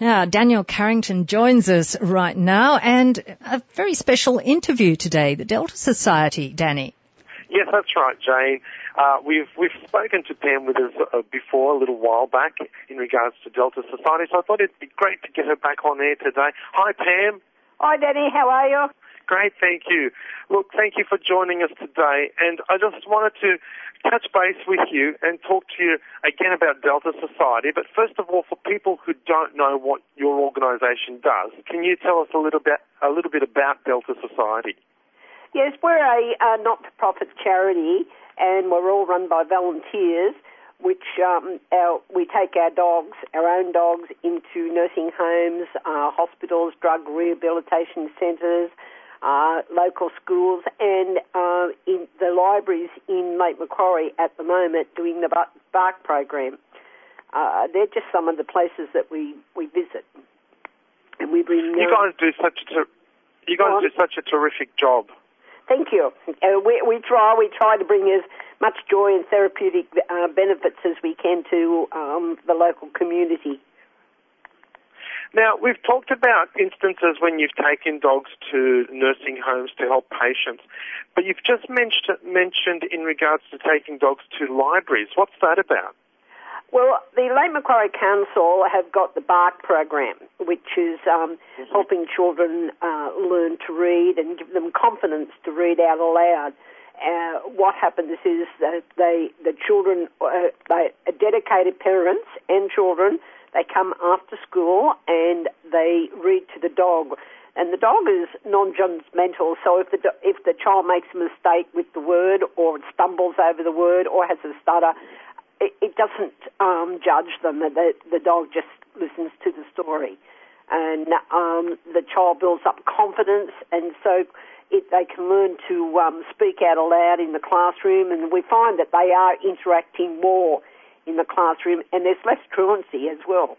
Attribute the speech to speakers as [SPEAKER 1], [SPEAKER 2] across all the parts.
[SPEAKER 1] Now, Daniel Carrington joins us right now and a very special interview today, the Delta Society, Danny.
[SPEAKER 2] Yes, that's right, Jane. Uh, we've we've spoken to Pam Withers uh, before a little while back in regards to Delta Society, so I thought it'd be great to get her back on air today. Hi, Pam.
[SPEAKER 3] Hi, Danny. How are you?
[SPEAKER 2] Great, thank you. Look, thank you for joining us today, and I just wanted to touch base with you and talk to you again about Delta Society. But first of all, for people who don't know what your organisation does, can you tell us a little bit a little bit about Delta Society?
[SPEAKER 3] Yes, we're a, a not-for-profit charity, and we're all run by volunteers. Which um, our, we take our dogs, our own dogs, into nursing homes, uh, hospitals, drug rehabilitation centres, uh, local schools and uh, in the libraries in Lake Macquarie at the moment doing the BARC program. Uh, they're just some of the places that we, we visit. And we bring.
[SPEAKER 2] You guys do such a ter- you guys do such a terrific job.
[SPEAKER 3] Thank you. Uh, we, we try we try to bring as much joy and therapeutic uh, benefits as we can to um, the local community.
[SPEAKER 2] Now, we've talked about instances when you've taken dogs to nursing homes to help patients, but you've just mentioned, mentioned in regards to taking dogs to libraries. What's that about?
[SPEAKER 3] Well, the Lake Macquarie Council have got the BARC program, which is um, mm-hmm. helping children uh, learn to read and give them confidence to read out aloud. Uh, what happens is that they, the children, uh, they, dedicated parents and children they come after school and they read to the dog. And the dog is non-judgmental, so if the if the child makes a mistake with the word or stumbles over the word or has a stutter, it, it doesn't um, judge them. The the dog just listens to the story, and um, the child builds up confidence, and so it, they can learn to um, speak out aloud in the classroom. And we find that they are interacting more in the classroom, and there's less truancy as well.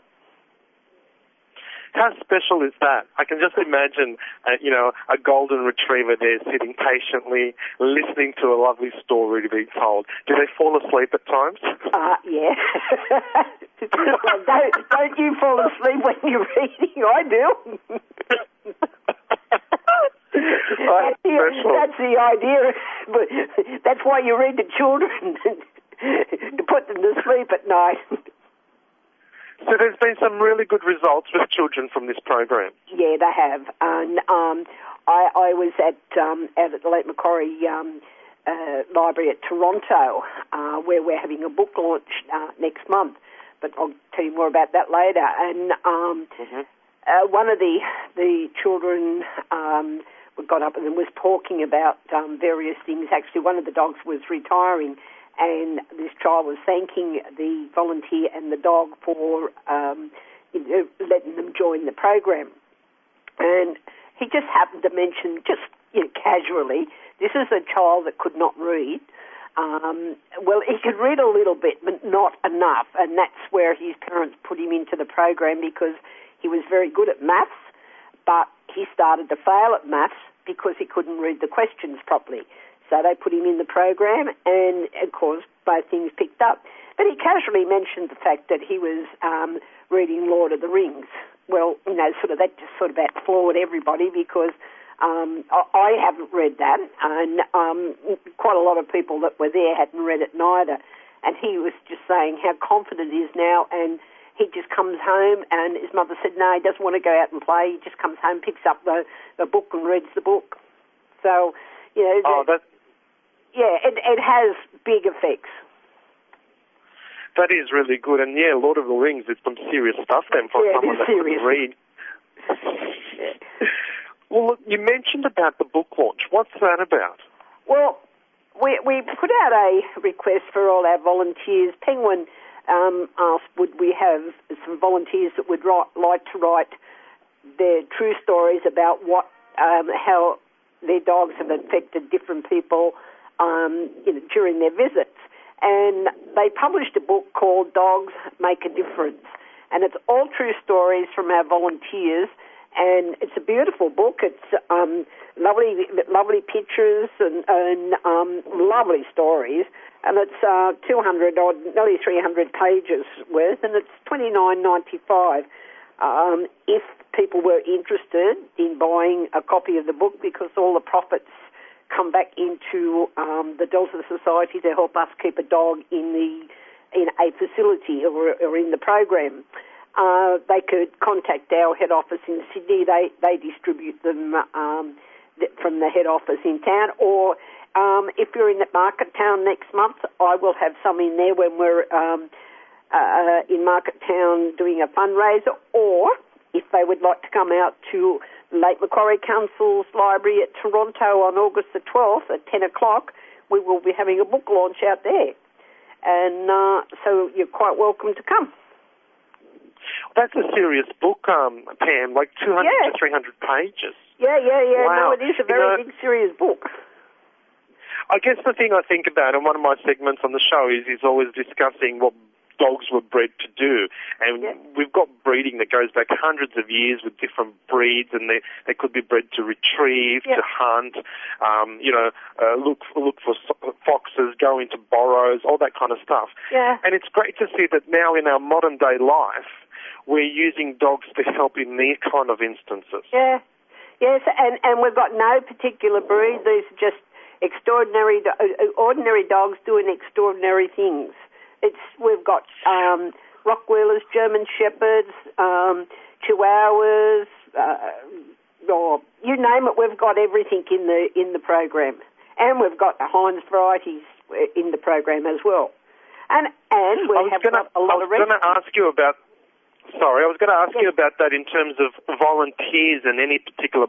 [SPEAKER 2] How special is that? I can just imagine, uh, you know, a golden retriever there sitting patiently, listening to a lovely story being told. Do they fall asleep at times?
[SPEAKER 3] Uh, yeah. well, don't, don't you fall asleep when you're reading? I do. that's, the, that's the idea. But that's why you read to children to put them to sleep at night.
[SPEAKER 2] So there's been some really good results with children from this program.
[SPEAKER 3] Yeah, they have. And um, I, I was at um, out at the Lake Macquarie um, uh, Library at Toronto, uh, where we're having a book launch uh, next month. But I'll tell you more about that later. And um, mm-hmm. uh, one of the the children um, got up and was talking about um, various things. Actually, one of the dogs was retiring and this child was thanking the volunteer and the dog for um, letting them join the program. And he just happened to mention, just you know, casually, this is a child that could not read. Um, well, he could read a little bit, but not enough, and that's where his parents put him into the program because he was very good at maths, but he started to fail at maths because he couldn't read the questions properly. So they put him in the program, and of course, both things picked up. But he casually mentioned the fact that he was um, reading Lord of the Rings. Well, you know, sort of that just sort of about floored everybody because um, I haven't read that, and um, quite a lot of people that were there hadn't read it neither. And he was just saying how confident he is now, and he just comes home, and his mother said, no, he doesn't want to go out and play. He just comes home, picks up the, the book, and reads the book. So, you know.
[SPEAKER 2] Oh,
[SPEAKER 3] yeah, it, it has big effects.
[SPEAKER 2] That is really good, and yeah, Lord of the Rings is some serious stuff then for
[SPEAKER 3] yeah,
[SPEAKER 2] someone that
[SPEAKER 3] serious.
[SPEAKER 2] can read. well, look, you mentioned about the book launch. What's that about?
[SPEAKER 3] Well, we we put out a request for all our volunteers. Penguin um, asked, would we have some volunteers that would write, like to write their true stories about what um, how their dogs have affected different people um, you know, during their visits. And they published a book called Dogs Make a Difference. And it's all true stories from our volunteers. And it's a beautiful book. It's um, lovely, lovely pictures and, and um, lovely stories. And it's uh, 200 or nearly 300 pages worth, and it's 29.95. Um, if people were interested in buying a copy of the book, because all the profits come back into um, the Delta Society to help us keep a dog in the in a facility or, or in the program. Uh, they could contact our head office in Sydney. They they distribute them um, from the head office in town, or um, if you're in Marketown next month, I will have some in there when we're um, uh, in Marketown doing a fundraiser, or if they would like to come out to Lake Macquarie Council's library at Toronto on August the 12th at 10 o'clock, we will be having a book launch out there. And uh, so you're quite welcome to come.
[SPEAKER 2] That's a serious book, um, Pam, like 200 yeah. to 300 pages.
[SPEAKER 3] Yeah, yeah, yeah. Wow. No, it is a very you know, big, serious book.
[SPEAKER 2] I guess the thing I think about, and one of my segments on the show is, is always discussing what dogs were bred to do. And yeah. we've got breeding that goes back hundreds of years with different breeds, and they, they could be bred to retrieve, yeah. to hunt, um, you know, uh, look look for foxes, go into burrows, all that kind of stuff.
[SPEAKER 3] Yeah.
[SPEAKER 2] And it's great to see that now in our modern day life, we're using dogs to help in these kind of instances.
[SPEAKER 3] Yeah. Yes, and, and we've got no particular breed. These are just extraordinary, uh, ordinary dogs doing extraordinary things. It's we've got um, Rottweilers, German Shepherds, um, Chihuahuas, uh, or you name it. We've got everything in the in the program, and we've got the Heinz varieties in the program as well. And and we have
[SPEAKER 2] gonna,
[SPEAKER 3] got a lot
[SPEAKER 2] I
[SPEAKER 3] was
[SPEAKER 2] going to ask you about. Sorry, I was going to ask yes. you about that in terms of volunteers and any particular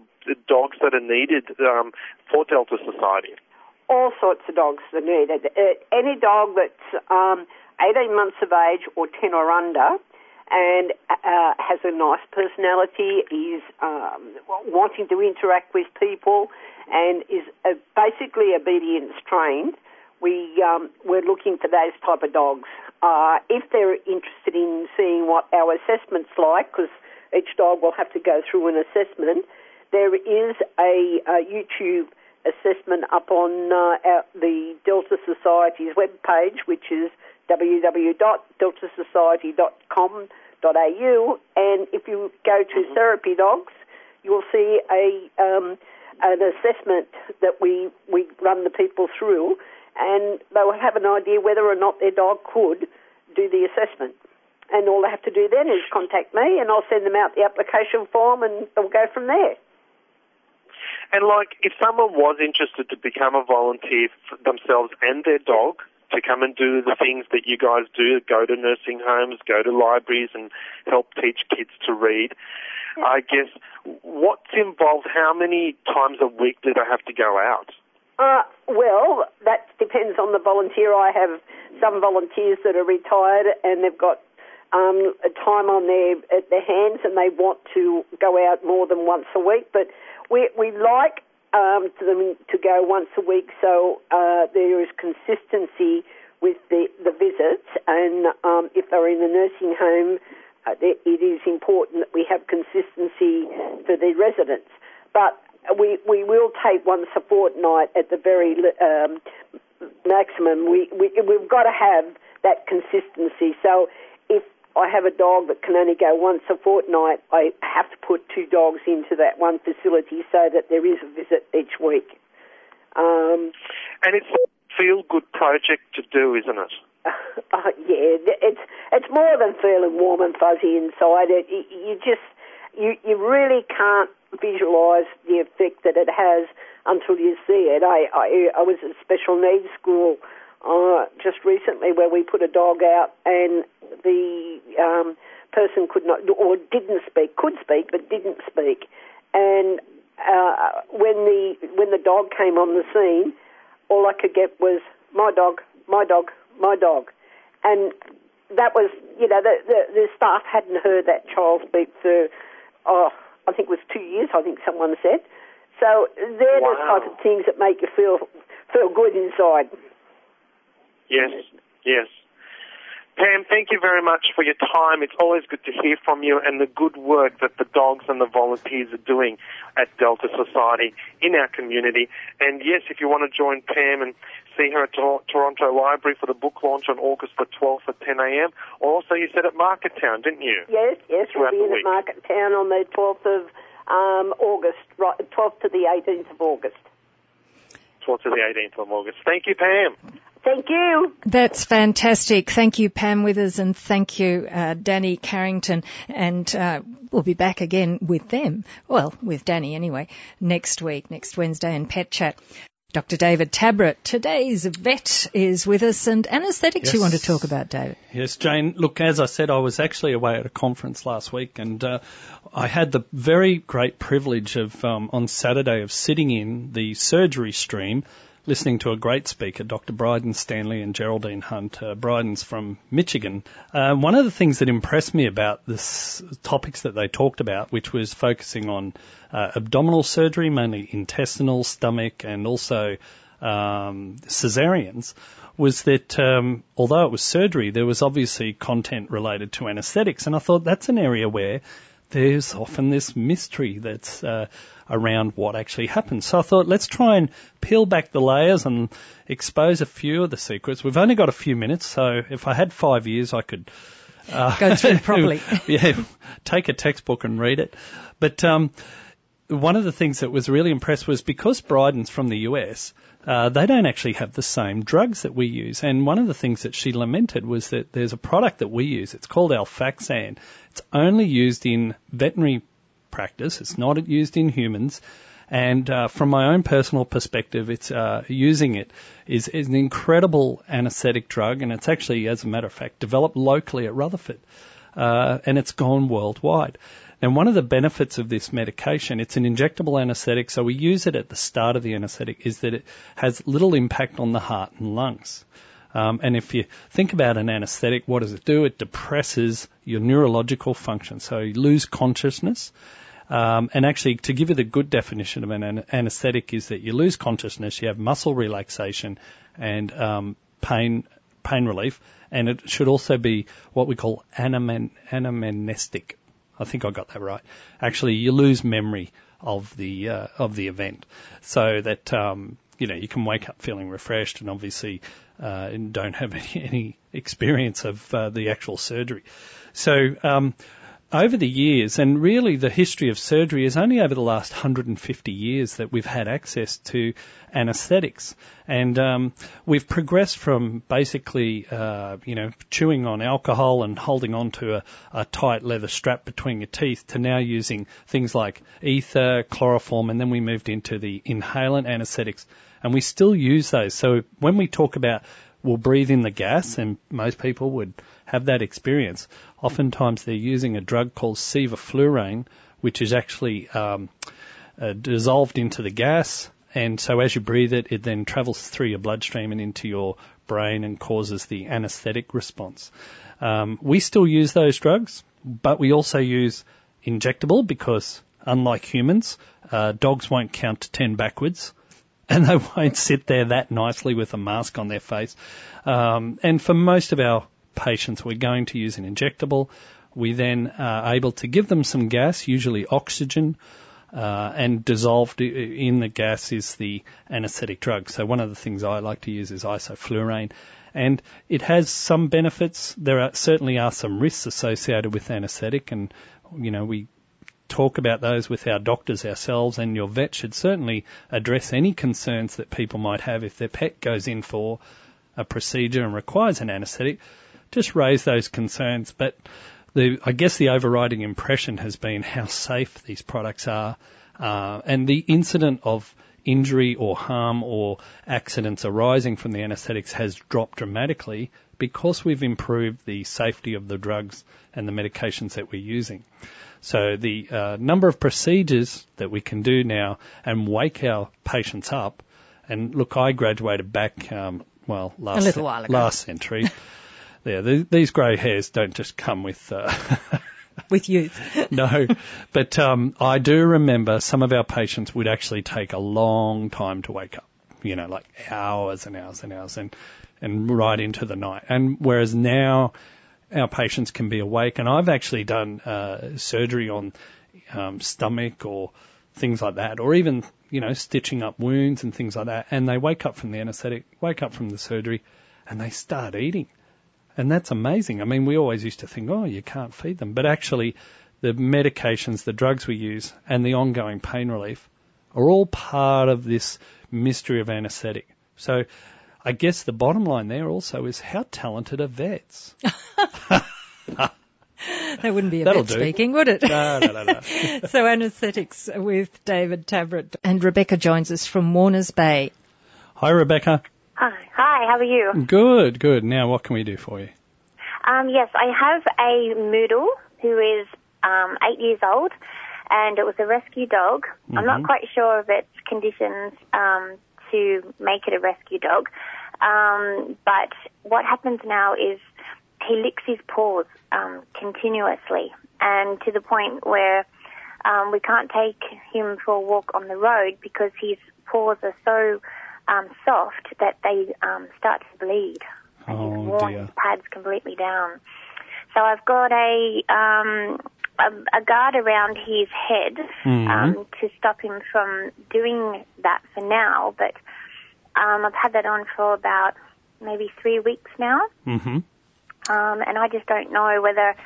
[SPEAKER 2] dogs that are needed um, for Delta Society
[SPEAKER 3] all sorts of dogs are needed. Uh, any dog that's um, 18 months of age or 10 or under and uh, has a nice personality, is um, wanting to interact with people, and is uh, basically obedience trained. We um, we're looking for those type of dogs. Uh, if they're interested in seeing what our assessment's like, because each dog will have to go through an assessment, there is a, a YouTube assessment up on uh, the Delta Society's webpage, which is www.deltasociety.com.au. And if you go to mm-hmm. Therapy Dogs, you'll see a um, an assessment that we we run the people through, and they will have an idea whether or not their dog could do the assessment. And all they have to do then is contact me, and I'll send them out the application form, and they'll go from there.
[SPEAKER 2] And like, if someone was interested to become a volunteer for themselves and their dog, to come and do the things that you guys do, go to nursing homes, go to libraries and help teach kids to read. I guess what's involved, how many times a week do they have to go out?
[SPEAKER 3] Uh, well, that depends on the volunteer. I have some volunteers that are retired and they've got um, time on their at their hands and they want to go out more than once a week. But we we like um, them to go once a week, so uh, there is consistency with the the visits. And um, if they're in a nursing home, uh, it is important that we have consistency for the residents. But we we will take once a fortnight at the very um, maximum. We, we we've got to have that consistency. So I have a dog that can only go once a fortnight, I have to put two dogs into that one facility so that there is a visit each week. Um,
[SPEAKER 2] and it's a feel good project to do, isn't it?
[SPEAKER 3] Uh, yeah, it's it's more than feeling warm and fuzzy inside. It you just you you really can't visualise the effect that it has until you see it. I I, I was at special needs school uh, just recently where we put a dog out and the um, person could not or didn't speak, could speak but didn't speak, and uh, when the when the dog came on the scene, all I could get was my dog, my dog, my dog, and that was you know the the, the staff hadn't heard that child speak for oh I think it was two years I think someone said. So they're wow. the type of things that make you feel feel good inside.
[SPEAKER 2] Yes, yes. Pam, thank you very much for your time. It's always good to hear from you and the good work that the dogs and the volunteers are doing at Delta Society in our community. And yes, if you want to join Pam and see her at Tor- Toronto Library for the book launch on August the 12th at 10 a.m. Also you said at Marketown, didn't you?
[SPEAKER 3] Yes, yes, we'll be at Marketown on the 12th of um, August, right, 12th to the 18th of August.
[SPEAKER 2] 12th to the 18th of August. Thank you, Pam.
[SPEAKER 3] Thank you.
[SPEAKER 1] That's fantastic. Thank you, Pam Withers, and thank you, uh, Danny Carrington. And uh, we'll be back again with them, well, with Danny anyway, next week, next Wednesday in Pet Chat. Dr. David Tabrett, today's vet is with us, and anaesthetics you want to talk about, David.
[SPEAKER 4] Yes, Jane. Look, as I said, I was actually away at a conference last week, and uh, I had the very great privilege of um, on Saturday of sitting in the surgery stream, listening to a great speaker, Dr. Bryden Stanley and Geraldine Hunt. Uh, Bryden's from Michigan. Uh, one of the things that impressed me about this topics that they talked about, which was focusing on uh, abdominal surgery, mainly intestinal, stomach, and also um, cesareans was that um, although it was surgery, there was obviously content related to anaesthetics, and I thought that's an area where there's often this mystery that's uh, around what actually happens. So I thought let's try and peel back the layers and expose a few of the secrets. We've only got a few minutes, so if I had five years, I could uh,
[SPEAKER 1] Go through it properly.
[SPEAKER 4] yeah, take a textbook and read it. But um, one of the things that was really impressed was because Bryden's from the US, uh, they don't actually have the same drugs that we use. And one of the things that she lamented was that there's a product that we use. It's called Alfaxan. It's only used in veterinary practice. It's not used in humans. And uh, from my own personal perspective, it's uh, using it is, is an incredible anaesthetic drug, and it's actually, as a matter of fact, developed locally at Rutherford, uh, and it's gone worldwide. And one of the benefits of this medication, it's an injectable anaesthetic, so we use it at the start of the anaesthetic, is that it has little impact on the heart and lungs. Um, and if you think about an anaesthetic, what does it do? It depresses your neurological function, so you lose consciousness. Um, and actually, to give you the good definition of an an- anaesthetic is that you lose consciousness, you have muscle relaxation and um, pain pain relief, and it should also be what we call anamnestic. I think I got that right. Actually, you lose memory of the uh, of the event, so that um, you know you can wake up feeling refreshed and obviously uh, don't have any, any experience of uh, the actual surgery. So um, over the years, and really the history of surgery is only over the last 150 years that we've had access to anaesthetics. And um, we've progressed from basically, uh, you know, chewing on alcohol and holding onto a, a tight leather strap between your teeth to now using things like ether, chloroform, and then we moved into the inhalant anaesthetics. And we still use those. So when we talk about we'll breathe in the gas, and most people would have that experience. Oftentimes they're using a drug called sevoflurane, which is actually um, uh, dissolved into the gas, and so as you breathe it, it then travels through your bloodstream and into your brain and causes the anesthetic response. Um, we still use those drugs, but we also use injectable because, unlike humans, uh, dogs won't count to 10 backwards and they won't sit there that nicely with a mask on their face. Um, and for most of our patients, we're going to use an injectable. We then are able to give them some gas, usually oxygen, uh, and dissolved in the gas is the anesthetic drug. So one of the things I like to use is isoflurane. And it has some benefits. There are, certainly are some risks associated with anesthetic and, you know, we talk about those with our doctors ourselves, and your vet should certainly address any concerns that people might have if their pet goes in for a procedure and requires an anaesthetic. Just raise those concerns, but the, I guess the overriding impression has been how safe these products are, uh, and the incident of injury or harm or accidents arising from the anaesthetics has dropped dramatically because we've improved the safety of the drugs and the medications that we're using. So the uh, number of procedures that we can do now and wake our patients up, and look, I graduated back, um, well, last,
[SPEAKER 1] A little while ago.
[SPEAKER 4] last century. yeah, th- these grey hairs don't just come with, uh,
[SPEAKER 1] With youth.
[SPEAKER 4] no, but um, I do remember some of our patients would actually take a long time to wake up. You know, like hours and hours and hours, and and right into the night. And whereas now our patients can be awake, and I've actually done uh, surgery on um, stomach or things like that, or even, you know, stitching up wounds and things like that. And they wake up from the anesthetic, wake up from the surgery, and they start eating. And that's amazing. I mean, we always used to think, oh, you can't feed them. But actually, the medications, the drugs we use, and the ongoing pain relief are all part of this mystery of anesthetic. So I guess the bottom line there also is how talented are vets?
[SPEAKER 1] That wouldn't be a
[SPEAKER 4] That'll
[SPEAKER 1] vet
[SPEAKER 4] do.
[SPEAKER 1] speaking, would it?
[SPEAKER 4] No, no, no, no.
[SPEAKER 1] so anaesthetics with David Tabrett and Rebecca joins us from Warners Bay.
[SPEAKER 4] Hi, Rebecca.
[SPEAKER 5] Hi, hi, how are you?
[SPEAKER 4] Good, good. Now, what can we do for you?
[SPEAKER 5] Um, yes, I have a Moodle who is um, eight years old, and it was a rescue dog. I'm not quite sure of its conditions um, to make it a rescue dog, um, but what happens now is he licks his paws um, continuously, and to the point where um, we can't take him for a walk on the road because his paws are so um, soft that they um, start to bleed. And
[SPEAKER 4] Oh,
[SPEAKER 5] he's worn
[SPEAKER 4] dear.
[SPEAKER 5] his pads completely down. So I've got a um, a, a guard around his head um, to stop him from doing that for now. But um, I've had that on for about maybe three weeks now,
[SPEAKER 4] hmm
[SPEAKER 5] um, and I just don't know whether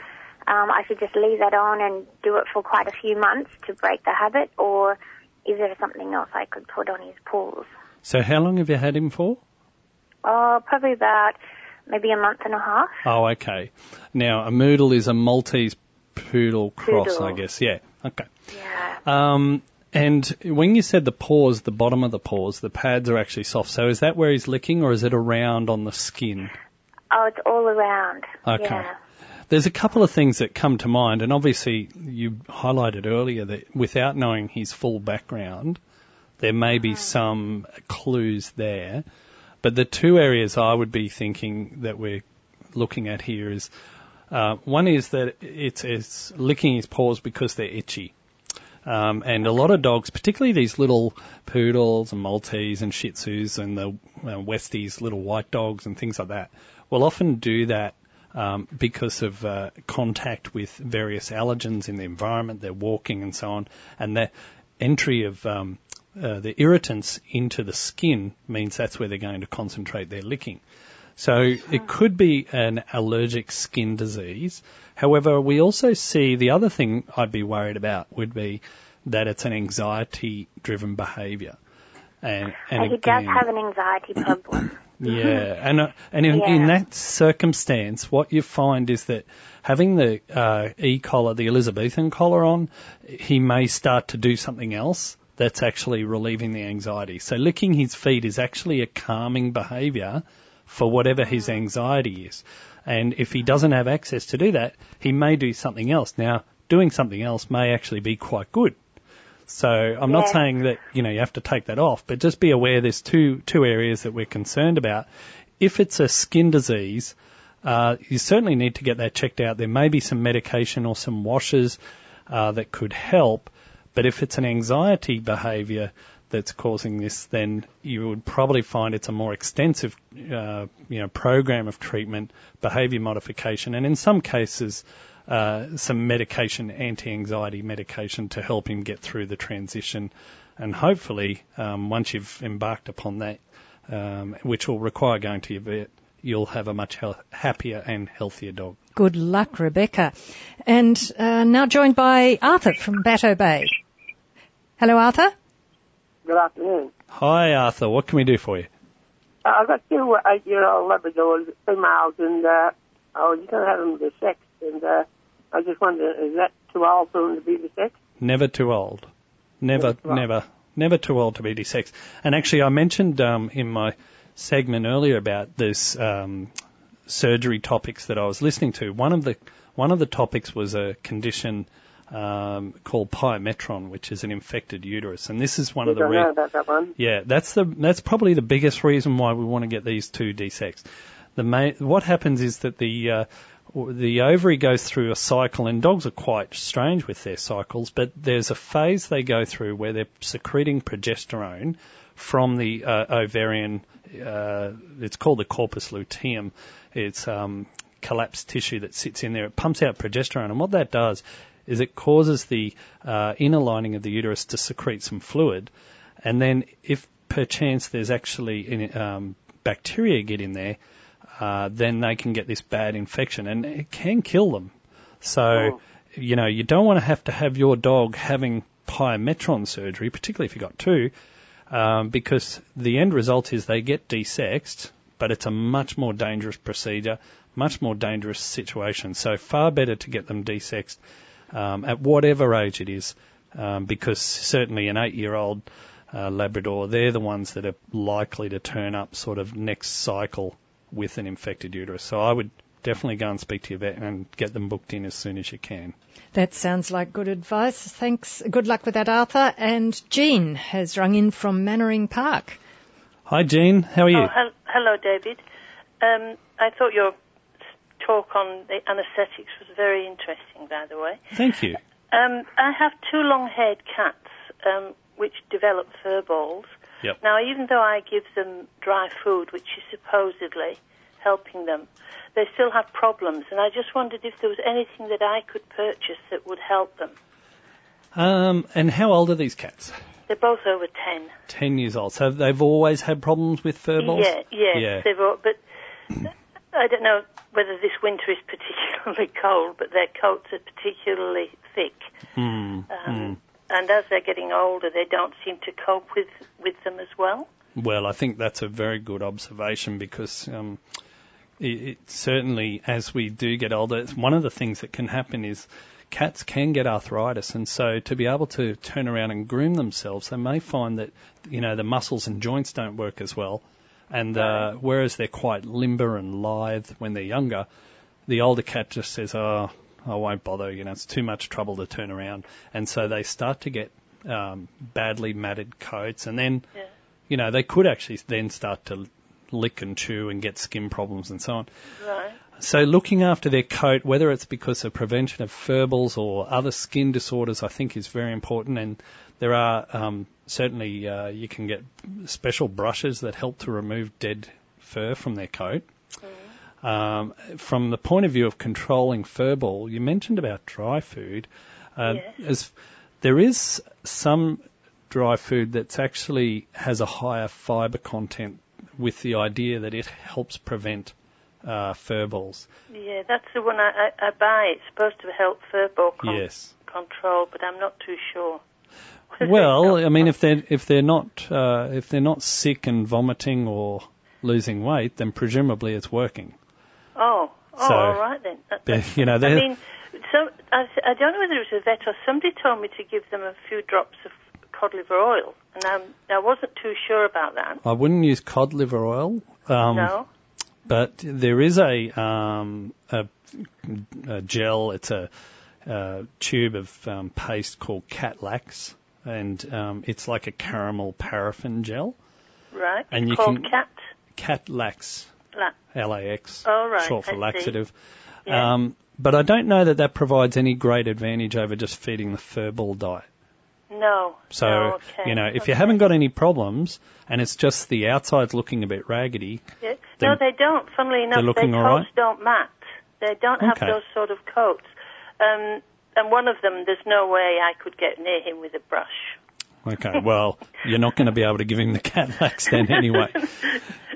[SPEAKER 5] um, I should just leave that on and do it for quite a few months to break the habit, or is there something else I could put on his paws?
[SPEAKER 4] So, how long have you had him for?
[SPEAKER 5] Oh, probably about maybe a month and a half.
[SPEAKER 4] Oh, okay. Now, a Moodle is a Maltese poodle cross,
[SPEAKER 5] Poodle.
[SPEAKER 4] I guess. Yeah. Okay.
[SPEAKER 5] Yeah.
[SPEAKER 4] Um, and when you said the paws, the bottom of the paws, the pads are actually soft. So is that where he's licking, or is it around on the skin?
[SPEAKER 5] Oh, it's all around.
[SPEAKER 4] Okay.
[SPEAKER 5] Yeah.
[SPEAKER 4] There's a couple of things that come to mind, and obviously you highlighted earlier that without knowing his full background, there may be some clues there. But the two areas I would be thinking that we're looking at here is uh, one is that it's, it's licking his paws because they're itchy. Um, and a lot of dogs, particularly these little poodles and Maltese and Shih Tzus and the uh, Westies, little white dogs and things like that, will often do that um, because of uh, contact with various allergens in the environment. They're walking and so on, and the entry of um, uh, the irritants into the skin means that's where they're going to concentrate their licking. So it could be an allergic skin disease. However, we also see the other thing I'd be worried about would be that it's an anxiety driven behavior. And, and
[SPEAKER 5] he does have an anxiety problem.
[SPEAKER 4] yeah, and uh, and in, in that circumstance, what you find is that having the uh, E collar, the Elizabethan collar on, he may start to do something else that's actually relieving the anxiety. So licking his feet is actually a calming behaviour for whatever his anxiety is. And if he doesn't have access to do that, he may do something else. Now, doing something else may actually be quite good. So I'm not saying that you know you have to take that off, but just be aware there's two two areas that we're concerned about. If it's a skin disease, uh, you certainly need to get that checked out. There may be some medication or some washes uh, that could help, but if it's an anxiety behaviour that's causing this, then you would probably find it's a more extensive, uh, you know, program of treatment, behaviour modification, and in some cases, uh, some medication, anti-anxiety medication to help him get through the transition. And hopefully, um, once you've embarked upon that, um, which will require going to your vet, you'll have a much happier and healthier dog.
[SPEAKER 1] Good luck, Rebecca. And uh, now joined by Arthur from Bateau Bay. Hello, Arthur.
[SPEAKER 6] Good afternoon.
[SPEAKER 4] Hi, Arthur. What can we do for you?
[SPEAKER 6] Uh, I've got two eight-year-old Labradors, females, and uh, I was going to have them dissect, and uh, I just wondered, is that too old for them to be dissected?
[SPEAKER 4] Never too old. Never,
[SPEAKER 6] Right.
[SPEAKER 4] never, never too old to be desexed. And actually, I mentioned um, in my segment earlier about this um, surgery topics that I was listening to. One of the one of the topics was a condition um, called pyometra, which is an infected uterus, and this is one of the
[SPEAKER 6] don't
[SPEAKER 4] re-
[SPEAKER 6] know about that one?
[SPEAKER 4] yeah, that's the that's probably the biggest reason why we want to get these two desexed. The ma- what happens is that the uh, the ovary goes through a cycle, and dogs are quite strange with their cycles. But there's a phase they go through where they're secreting progesterone from the uh, ovarian. Uh, it's called the corpus luteum. It's um, collapsed tissue that sits in there. It pumps out progesterone, and what that does is it causes the uh, inner lining of the uterus to secrete some fluid, and then if perchance there's actually um, bacteria get in there, uh, then they can get this bad infection, and it can kill them. So, oh. you know, you don't want to have to have your dog having pyometra surgery, particularly if you've got two, um, because the end result is they get desexed, but it's a much more dangerous procedure, much more dangerous situation. So far better to get them desexed um, at whatever age it is, um, because certainly an eight-year-old uh, Labrador, they're the ones that are likely to turn up sort of next cycle with an infected uterus. So I would definitely go and speak to your vet and get them booked in as soon as you can.
[SPEAKER 1] That sounds like good advice. Thanks. Good luck with that, Arthur. And Jean has rung in from Mannering Park.
[SPEAKER 4] Hi, Jean. How are you?
[SPEAKER 7] Oh, hello, David. Um, I thought your talk on the anaesthetics was very interesting, by the way.
[SPEAKER 4] Thank you.
[SPEAKER 7] Um, I have two long-haired cats um, which develop fur balls.
[SPEAKER 4] Yep.
[SPEAKER 7] Now, even though I give them dry food, which is supposedly helping them, they still have problems. And I just wondered if there was anything that I could purchase that would help them.
[SPEAKER 4] Um, and how old are these cats?
[SPEAKER 7] They're both over 10.
[SPEAKER 4] 10 years old. So they've always had problems with fur balls?
[SPEAKER 7] Yeah, yeah. yeah. They've all, but I don't know whether this winter is particularly cold, but their coats are particularly thick.
[SPEAKER 4] Mm, um, mm.
[SPEAKER 7] And as they're getting older, they don't seem to cope with, with them as well.
[SPEAKER 4] Well, I think that's a very good observation because um, it, it certainly, as we do get older, one of the things that can happen is cats can get arthritis, and so to be able to turn around and groom themselves, they may find that you know the muscles and joints don't work as well, and uh, whereas they're quite limber and lithe when they're younger, the older cat just says, "Oh, I won't bother. You know, it's too much trouble to turn around," and so they start to get um, badly matted coats, and then
[SPEAKER 7] yeah.
[SPEAKER 4] you know they could actually then start to lick and chew and get skin problems and so on.
[SPEAKER 7] Right.
[SPEAKER 4] So looking after their coat, whether it's because of prevention of furballs or other skin disorders, I think is very important. And there are um, certainly uh, you can get special brushes that help to remove dead fur from their coat.
[SPEAKER 7] Mm.
[SPEAKER 4] Um, from the point of view of controlling fur ball, you mentioned about dry food.
[SPEAKER 7] Uh, yes.
[SPEAKER 4] As there is some dry food that actually has a higher fibre content with the idea that it helps prevent uh, fur balls.
[SPEAKER 7] Yeah, that's the one I, I, I buy. It's supposed to help fur ball con-
[SPEAKER 4] yes.
[SPEAKER 7] control, but I'm not too sure.
[SPEAKER 4] Well, I mean, if they're if they're not uh, if they're not sick and vomiting or losing weight, then presumably it's working.
[SPEAKER 7] Oh, oh,
[SPEAKER 4] so,
[SPEAKER 7] all right then.
[SPEAKER 4] You know,
[SPEAKER 7] I mean, so I, I don't know whether it was a vet or somebody told me to give them a few drops of cod liver oil, and I'm, I wasn't too sure about that.
[SPEAKER 4] I wouldn't use cod liver oil. Um,
[SPEAKER 7] no.
[SPEAKER 4] But there is a, um, a, a gel. It's a, a tube of um, paste called Catlax, and um, it's like a caramel paraffin gel.
[SPEAKER 7] Right.
[SPEAKER 4] And you
[SPEAKER 7] called
[SPEAKER 4] can
[SPEAKER 7] cat. La-
[SPEAKER 4] L-A-X.
[SPEAKER 7] Oh, right.
[SPEAKER 4] Short for
[SPEAKER 7] I
[SPEAKER 4] laxative.
[SPEAKER 7] Yeah.
[SPEAKER 4] Um, but I don't know that that provides any great advantage over just feeding the furball diet.
[SPEAKER 7] No.
[SPEAKER 4] So,
[SPEAKER 7] no, okay.
[SPEAKER 4] you know, if
[SPEAKER 7] okay.
[SPEAKER 4] you haven't got any problems and it's just the outside's looking a bit raggedy.
[SPEAKER 7] Yeah. No, they don't. Funnily enough, their coats
[SPEAKER 4] right?
[SPEAKER 7] don't mat. They don't have
[SPEAKER 4] Okay.
[SPEAKER 7] those sort of coats. Um, and one of them, there's no way I could get near him with a brush.
[SPEAKER 4] Okay, well, you're not going to be able to give him the Catlax then anyway.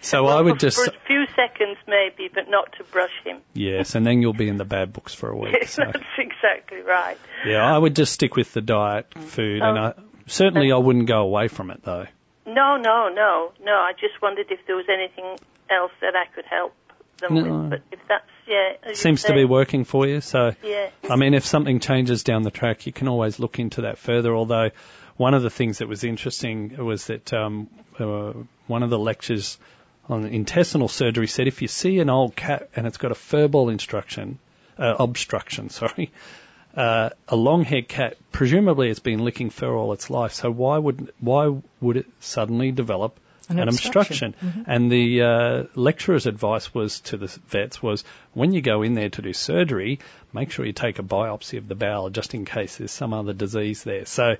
[SPEAKER 4] So I would
[SPEAKER 7] for,
[SPEAKER 4] just,
[SPEAKER 7] For a few seconds maybe, but not to brush him.
[SPEAKER 4] yes, and then you'll be in the bad books for a week.
[SPEAKER 7] Yes,
[SPEAKER 4] So,
[SPEAKER 7] that's exactly right.
[SPEAKER 4] yeah, I would just stick with the diet mm. food, oh. and
[SPEAKER 7] Oh.
[SPEAKER 4] I certainly I wouldn't go away from it though.
[SPEAKER 7] No, no, no, no. I just wondered if there was anything else that I could help them
[SPEAKER 4] No.
[SPEAKER 7] with. But if that's, yeah.
[SPEAKER 4] Seems to be working for you, so
[SPEAKER 7] Yeah.
[SPEAKER 4] I mean, if something changes down the track, you can always look into that further. Although, one of the things that was interesting was that um, uh, one of the lectures on intestinal surgery said if you see an old cat and it's got a furball instruction, uh, obstruction, sorry, uh, a long-haired cat, presumably it's been licking fur all its life. So why would why would it suddenly develop
[SPEAKER 1] An
[SPEAKER 4] an
[SPEAKER 1] obstruction.
[SPEAKER 4] obstruction? And the uh, lecturer's advice was to the vets was when you go in there to do surgery, make sure you take a biopsy of the bowel just in case there's some other disease there. So,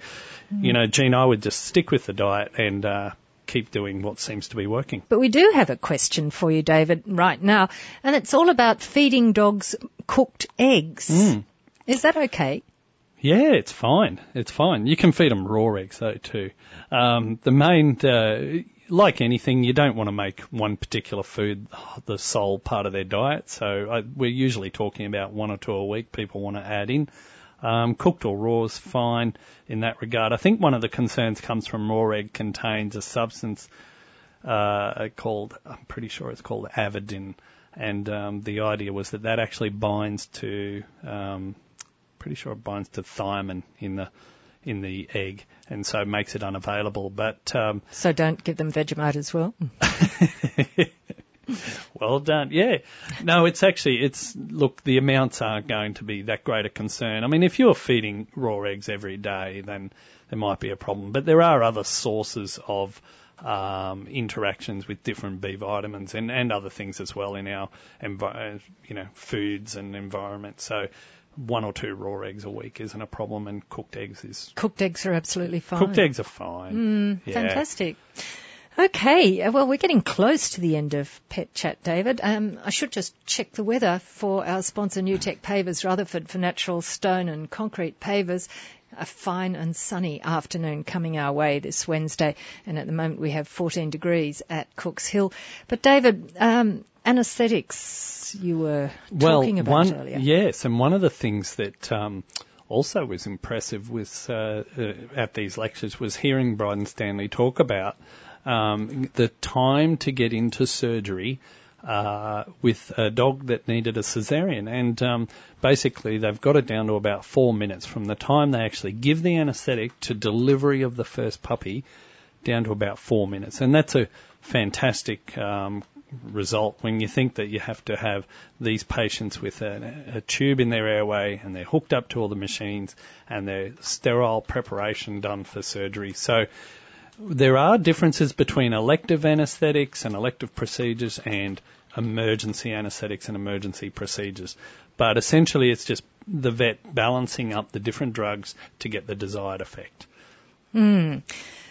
[SPEAKER 4] you know, Jean, I would just stick with the diet and uh, keep doing what seems to be working.
[SPEAKER 1] But we do have a question for you, David, right now, and it's all about feeding dogs cooked eggs.
[SPEAKER 4] Mm.
[SPEAKER 1] Is that okay?
[SPEAKER 4] Yeah, it's fine. It's fine. You can feed them raw eggs though too. Um, the main, uh, like anything, you don't want to make one particular food the sole part of their diet. So I, we're usually talking about one or two a week. People want to add in. Um, cooked or raw is fine in that regard. I think one of the concerns comes from raw egg contains a substance uh, called, I'm pretty sure it's called avidin, and um, the idea was that that actually binds to um, pretty sure it binds to thiamine in the in the egg, and so makes it unavailable. But um,
[SPEAKER 1] so don't give them Vegemite as well.
[SPEAKER 4] well done. Yeah. No, it's actually it's look the amounts aren't going to be that great a concern. I mean, if you're feeding raw eggs every day, then there might be a problem. But there are other sources of um, interactions with different B vitamins and, and other things as well in our envi- you know foods and environment. So one or two raw eggs a week isn't a problem, and cooked eggs is
[SPEAKER 1] cooked eggs are absolutely fine.
[SPEAKER 4] Cooked eggs are fine.
[SPEAKER 1] Mm, yeah. Fantastic. Okay, uh, well, we're getting close to the end of Pet Chat, David. Um, I should just check the weather for our sponsor, New Tech Pavers, Rutherford, for natural stone and concrete pavers. A fine and sunny afternoon coming our way this Wednesday, and at the moment we have 14 degrees at Cooks Hill. But David, um, anaesthetics you were talking
[SPEAKER 4] well,
[SPEAKER 1] about
[SPEAKER 4] one,
[SPEAKER 1] earlier.
[SPEAKER 4] Yes, and one of the things that um, also was impressive with uh, uh, at these lectures was hearing Bryden Stanley talk about um, the time to get into surgery uh, with a dog that needed a cesarean, and um, basically they've got it down to about four minutes from the time they actually give the anaesthetic to delivery of the first puppy, down to about four minutes, and that's a fantastic um, result when you think that you have to have these patients with a, a, tube in their airway and they're hooked up to all the machines and their sterile preparation done for surgery. So there are differences between elective anesthetics and elective procedures and emergency anesthetics and emergency procedures. But essentially it's just the vet balancing up the different drugs to get the desired effect.
[SPEAKER 1] Mm.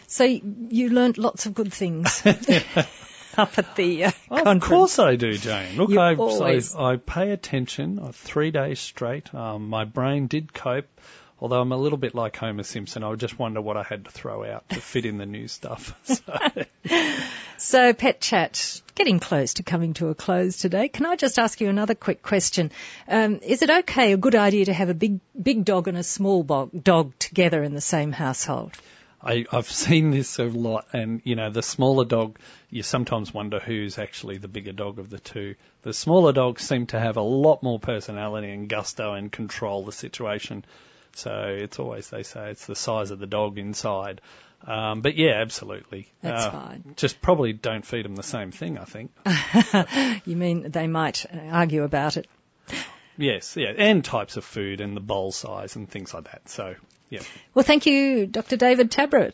[SPEAKER 1] So you learnt lots of good things. up at the uh,
[SPEAKER 4] Of course I do, Jane. Look, I,
[SPEAKER 1] always...
[SPEAKER 4] I, I pay attention uh, three days straight. Um, my brain did cope, although I'm a little bit like Homer Simpson. I just wonder what I had to throw out to fit in the new stuff.
[SPEAKER 1] So. so, Pet Chat, getting close to coming to a close today. Can I just ask you another quick question? Um, is it okay, a good idea to have a big, big dog and a small dog together in the same household?
[SPEAKER 4] I, I've seen this a lot, and you know, the smaller dog, you sometimes wonder who's actually the bigger dog of the two. The smaller dogs seem to have a lot more personality and gusto and control the situation. So it's always they say it's the size of the dog inside. Um, but yeah, absolutely.
[SPEAKER 1] That's uh, fine.
[SPEAKER 4] Just probably don't feed them the same thing. I think.
[SPEAKER 1] you mean they might argue about it?
[SPEAKER 4] Yes, yeah, and types of food and the bowl size and things like that. So yeah.
[SPEAKER 1] Well, thank you, Dr. David Tabrett.